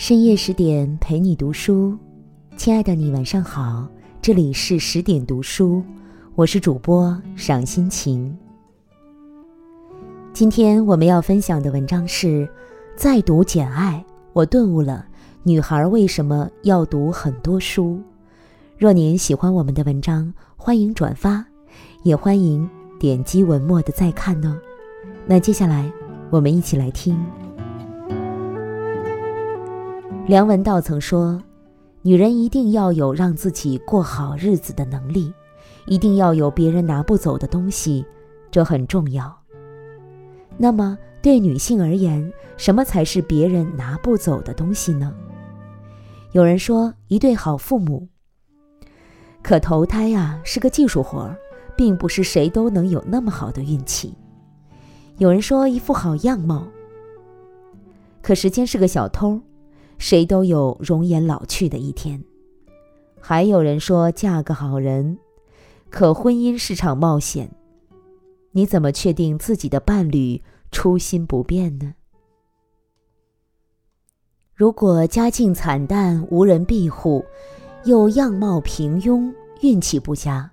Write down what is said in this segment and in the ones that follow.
深夜十点陪你读书，亲爱的你晚上好，这里是十点读书，我是主播赏心情。今天我们要分享的文章是：再读《简爱》，我顿悟了女孩为什么要读很多书。若您喜欢我们的文章，欢迎转发，也欢迎点击文末的再看哦。那接下来我们一起来听。梁文道曾说：“女人一定要有让自己过好日子的能力，一定要有别人拿不走的东西，这很重要。”那么，对女性而言，什么才是别人拿不走的东西呢？有人说，一对好父母。可投胎呀是个技术活，并不是谁都能有那么好的运气。有人说，一副好样貌。可时间是个小偷。谁都有容颜老去的一天，还有人说嫁个好人，可婚姻是场冒险，你怎么确定自己的伴侣初心不变呢？如果家境惨淡、无人庇护，又样貌平庸、运气不佳，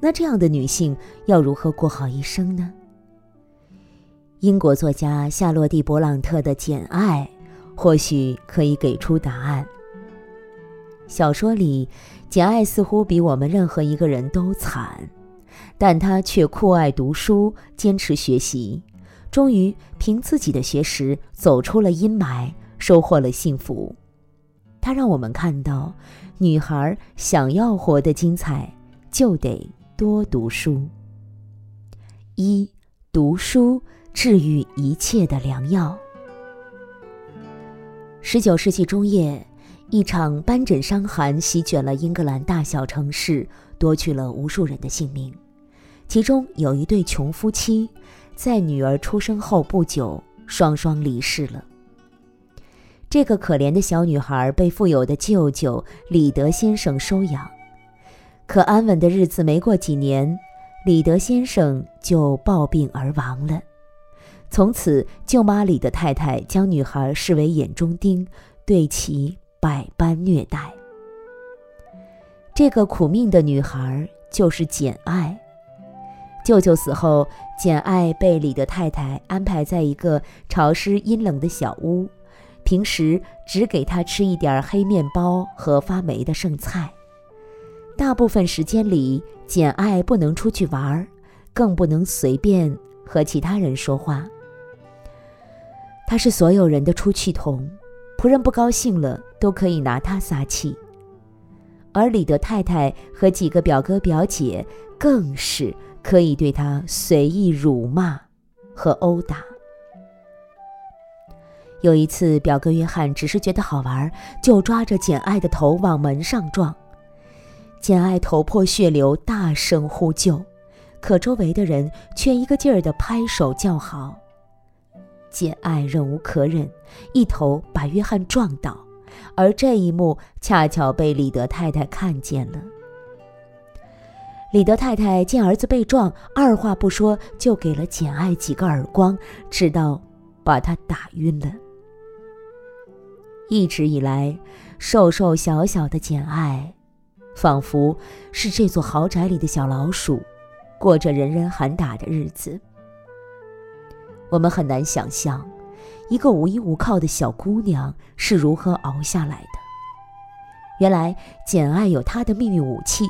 那这样的女性要如何过好一生呢？英国作家夏洛蒂·勃朗特的《简爱》。或许可以给出答案。小说里，简爱似乎比我们任何一个人都惨，但她却酷爱读书，坚持学习，终于凭自己的学识走出了阴霾，收获了幸福。她让我们看到，女孩想要活得精彩，就得多读书。一，读书治愈一切的良药。十九世纪中叶，一场斑疹伤寒席卷了英格兰大小城市，夺去了无数人的性命。其中有一对穷夫妻，在女儿出生后不久，双双离世了。这个可怜的小女孩被富有的舅舅李德先生收养，可安稳的日子没过几年，李德先生就暴病而亡了。从此，舅妈李的太太将女孩视为眼中钉，对其百般虐待。这个苦命的女孩就是简爱。舅舅死后，简爱被李的太太安排在一个潮湿阴冷的小屋，平时只给她吃一点黑面包和发霉的剩菜。大部分时间里，简爱不能出去玩，更不能随便和其他人说话。他是所有人的出气筒，仆人不高兴了都可以拿他撒气，而李德太太和几个表哥表姐更是可以对他随意辱骂和殴打。有一次，表哥约翰只是觉得好玩，就抓着简爱的头往门上撞，简爱头破血流，大声呼救，可周围的人却一个劲儿地拍手叫好。简爱忍无可忍，一头把约翰撞倒，而这一幕恰巧被李德太太看见了。李德太太见儿子被撞，二话不说就给了简爱几个耳光，直到把他打晕了。一直以来，瘦瘦小小的简爱，仿佛是这座豪宅里的小老鼠，过着人人喊打的日子。我们很难想象，一个无依无靠的小姑娘是如何熬下来的。原来，简爱有她的秘密武器，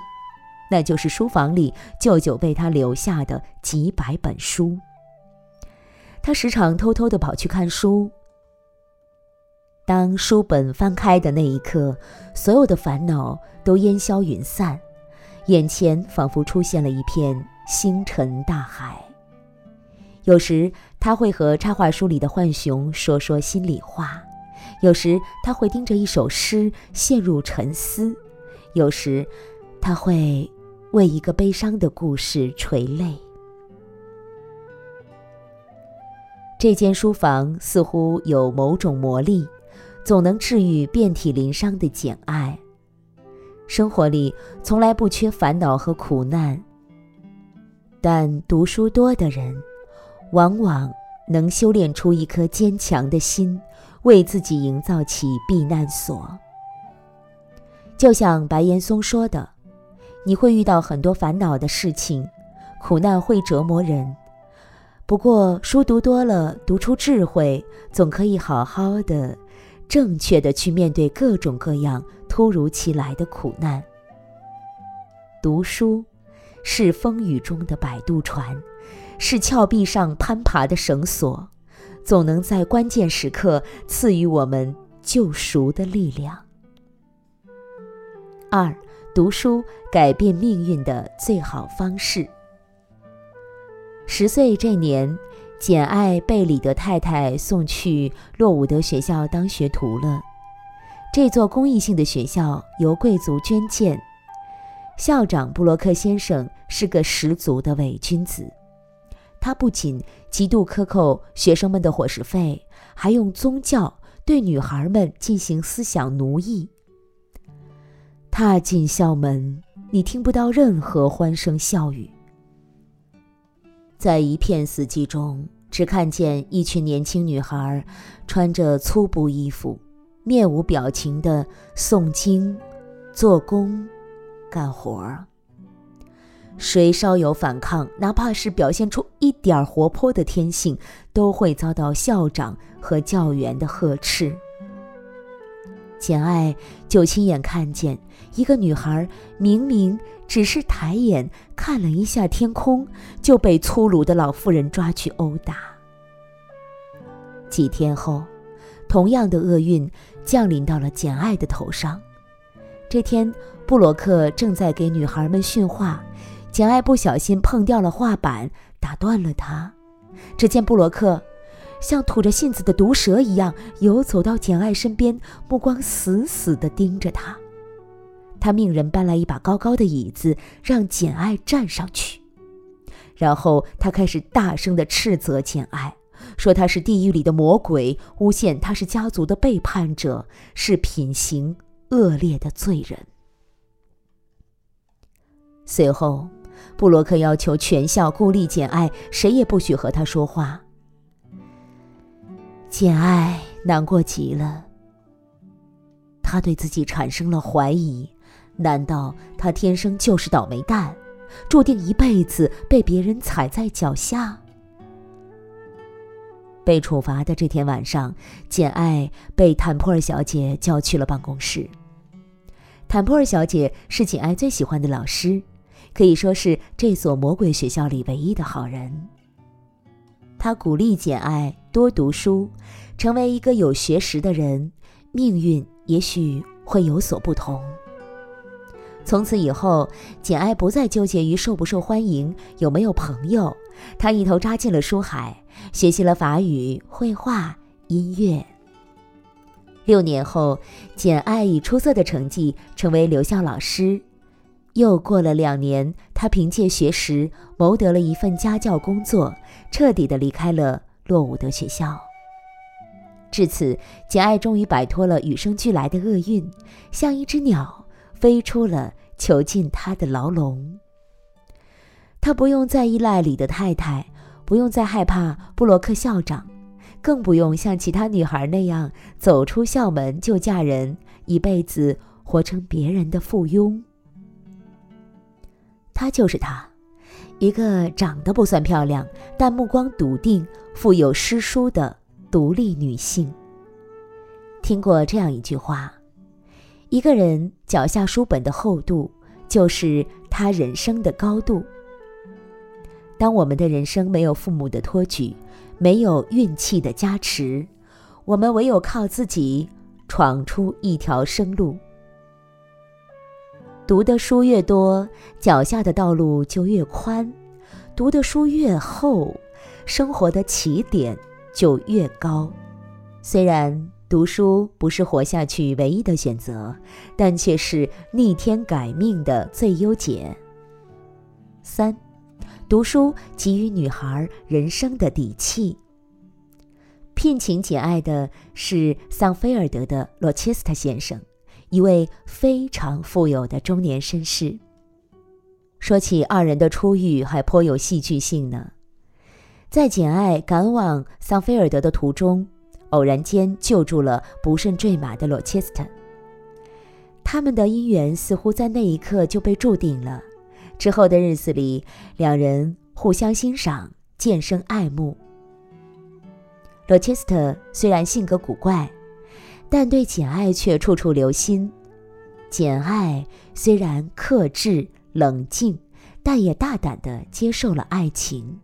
那就是书房里舅舅为她留下的几百本书。她时常偷偷地跑去看书。当书本翻开的那一刻，所有的烦恼都烟消云散，眼前仿佛出现了一片星辰大海。有时他会和插画书里的浣熊说说心里话，有时他会盯着一首诗陷入沉思，有时他会为一个悲伤的故事垂泪。这间书房似乎有某种魔力，总能治愈遍体鳞伤的简爱。生活里从来不缺烦恼和苦难，但读书多的人。往往能修炼出一颗坚强的心，为自己营造起避难所。就像白岩松说的：“你会遇到很多烦恼的事情，苦难会折磨人。不过书读多了，读出智慧，总可以好好的、正确的去面对各种各样突如其来的苦难。读书是风雨中的摆渡船，是峭壁上攀爬的绳索，总能在关键时刻赐予我们救赎的力量。”二，读书改变命运的最好方式。十岁这年，简爱被李德太太送去洛伍德学校当学徒了。这座公益性的学校由贵族捐建，校长布洛克先生是个十足的伪君子。他不仅极度克扣学生们的伙食费，还用宗教对女孩们进行思想奴役。踏进校门，你听不到任何欢声笑语。在一片死寂中，只看见一群年轻女孩，穿着粗布衣服，面无表情地诵经、做工、干活儿。谁稍有反抗，哪怕是表现出一点活泼的天性，都会遭到校长和教员的呵斥。简爱就亲眼看见一个女孩，明明只是抬眼看了一下天空，就被粗鲁的老妇人抓去殴打。几天后，同样的厄运降临到了简爱的头上。这天，布洛克正在给女孩们训话，简爱不小心碰掉了画板，打断了他。只见布洛克。像吐着信子的毒蛇一样游走到简爱身边，目光死死地盯着她。他命人搬来一把高高的椅子，让简爱站上去。然后他开始大声地斥责简爱，说她是地狱里的魔鬼，诬陷她是家族的背叛者，是品行恶劣的罪人。随后，布洛克要求全校孤立简爱，谁也不许和他说话。简爱难过极了，他对自己产生了怀疑：难道他天生就是倒霉蛋，注定一辈子被别人踩在脚下？被处罚的这天晚上，简爱被坦普尔小姐叫去了办公室。坦普尔小姐是简爱最喜欢的老师，可以说是这所魔鬼学校里唯一的好人。他鼓励简爱多读书，成为一个有学识的人，命运也许会有所不同。从此以后，简爱不再纠结于受不受欢迎、有没有朋友，她一头扎进了书海，学习了法语、绘画、音乐。六年后，简爱以出色的成绩成为留校老师。又过了两年，他凭借学识谋得了一份家教工作，彻底的离开了洛伍德学校。至此，简爱终于摆脱了与生俱来的厄运，像一只鸟飞出了囚禁他的牢笼。他不用再依赖李德太太，不用再害怕布洛克校长，更不用像其他女孩那样走出校门就嫁人，一辈子活成别人的附庸。她就是她，一个长得不算漂亮，但目光笃定、富有诗书的独立女性。听过这样一句话：一个人脚下书本的厚度，就是他人生的高度。当我们的人生没有父母的托举，没有运气的加持，我们唯有靠自己闯出一条生路。读的书越多，脚下的道路就越宽；读的书越厚，生活的起点就越高。虽然读书不是活下去唯一的选择，但却是逆天改命的最优解。三，读书给予女孩人生的底气。聘请简爱的是桑菲尔德的罗切斯特先生。一位非常富有的中年绅士。说起二人的初遇，还颇有戏剧性呢。在简爱赶往桑菲尔德的途中，偶然间救助了不慎坠马的罗切斯特。他们的姻缘似乎在那一刻就被注定了。之后的日子里，两人互相欣赏，渐生爱慕。罗切斯特虽然性格古怪，但对简爱却处处留心。简爱虽然克制冷静，但也大胆地接受了爱情。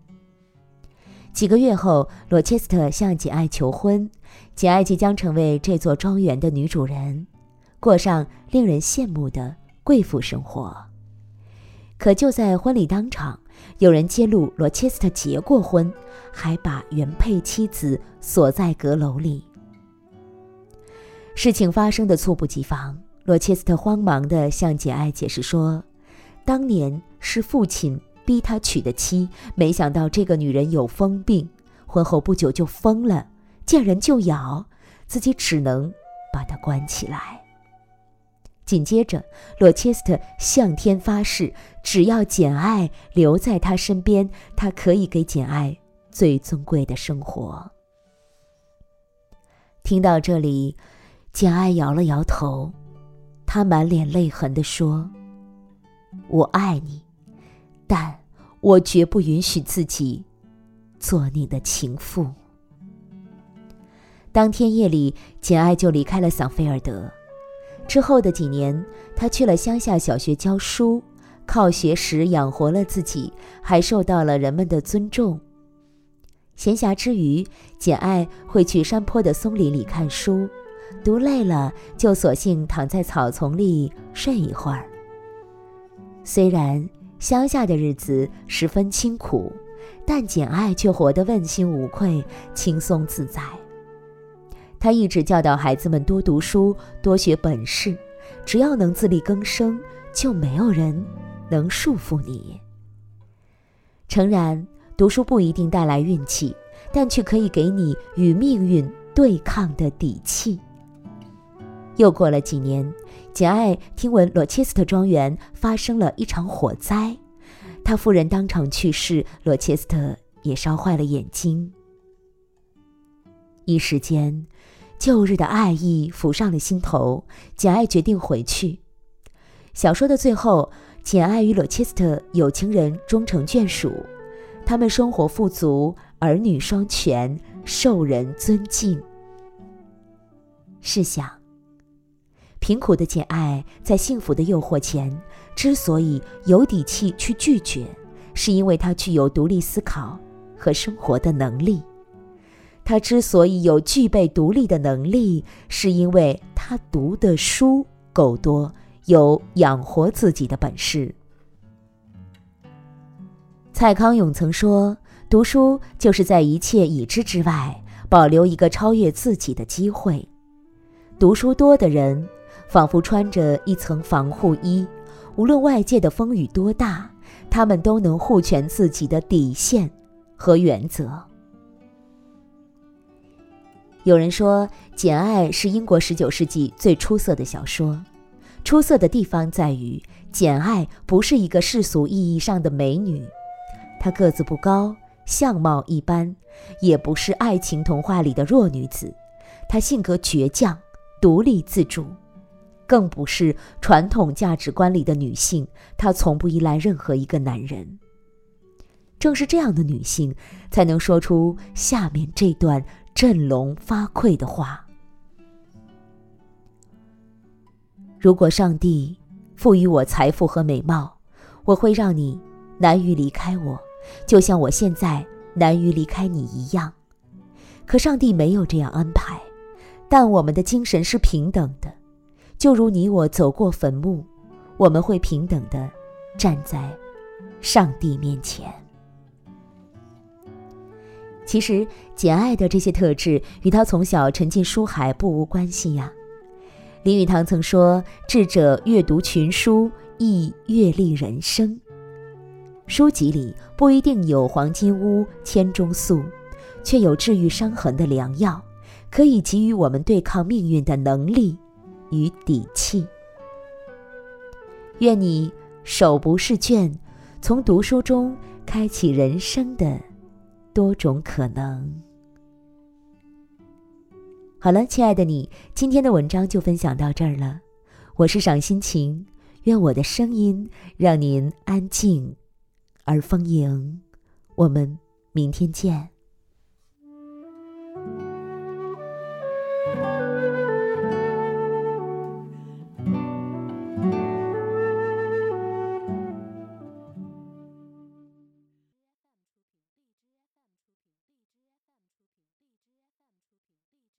几个月后，罗切斯特向简爱求婚，简爱即将成为这座庄园的女主人，过上令人羡慕的贵妇生活。可就在婚礼当场，有人揭露罗切斯特结过婚，还把原配妻子锁在阁楼里。事情发生的猝不及防。罗切斯特慌忙地向简爱解释说：“当年是父亲逼他娶的妻，没想到这个女人有疯病，婚后不久就疯了，见人就咬，自己只能把她关起来。”紧接着，罗切斯特向天发誓，只要简爱留在他身边，他可以给简爱最尊贵的生活。听到这里，简爱摇了摇头。他满脸泪痕地说：“我爱你，但我绝不允许自己做你的情妇。”当天夜里，简爱就离开了桑菲尔德。之后的几年，他去了乡下小学教书，靠学识养活了自己，还受到了人们的尊重。闲暇之余，简爱会去山坡的松林里看书。读累了，就索性躺在草丛里睡一会儿。虽然乡下的日子十分清苦，但简爱却活得问心无愧、轻松自在。他一直教导孩子们多读书、多学本事，只要能自力更生，就没有人能束缚你。诚然，读书不一定带来运气，但却可以给你与命运对抗的底气。又过了几年，简爱听闻罗切斯特庄园发生了一场火灾，他夫人当场去世，罗切斯特也烧坏了眼睛。一时间，旧日的爱意浮上了心头，简爱决定回去。小说的最后，简爱与罗切斯特有情人终成眷属，他们生活富足，儿女双全，受人尊敬。试想。贫苦的简爱在幸福的诱惑前，之所以有底气去拒绝，是因为她具有独立思考和生活的能力。她之所以有具备独立的能力，是因为她读的书够多，有养活自己的本事。蔡康永曾说：“读书就是在一切已知之外，保留一个超越自己的机会。读书多的人。”仿佛穿着一层防护衣，无论外界的风雨多大，他们都能护全自己的底线和原则。有人说，《简爱》是英国十九世纪最出色的小说。出色的地方在于，简爱不是一个世俗意义上的美女，她个子不高，相貌一般，也不是爱情童话里的弱女子。她性格倔强，独立自主。更不是传统价值观里的女性，她从不依赖任何一个男人。正是这样的女性，才能说出下面这段振聋发聩的话：如果上帝赋予我财富和美貌，我会让你难于离开我，就像我现在难于离开你一样。可上帝没有这样安排，但我们的精神是平等的。就如你我走过坟墓，我们会平等的站在上帝面前。其实，简爱的这些特质与她从小沉浸书海不无关系呀。林语堂曾说：“智者阅读群书，亦阅历人生。”书籍里不一定有黄金屋、千钟粟，却有治愈伤痕的良药，可以给予我们对抗命运的能力。与底气。愿你手不释卷，从读书中开启人生的多种可能。好了，亲爱的你，今天的文章就分享到这儿了。我是赏心情，愿我的声音让您安静而丰盈。我们明天见。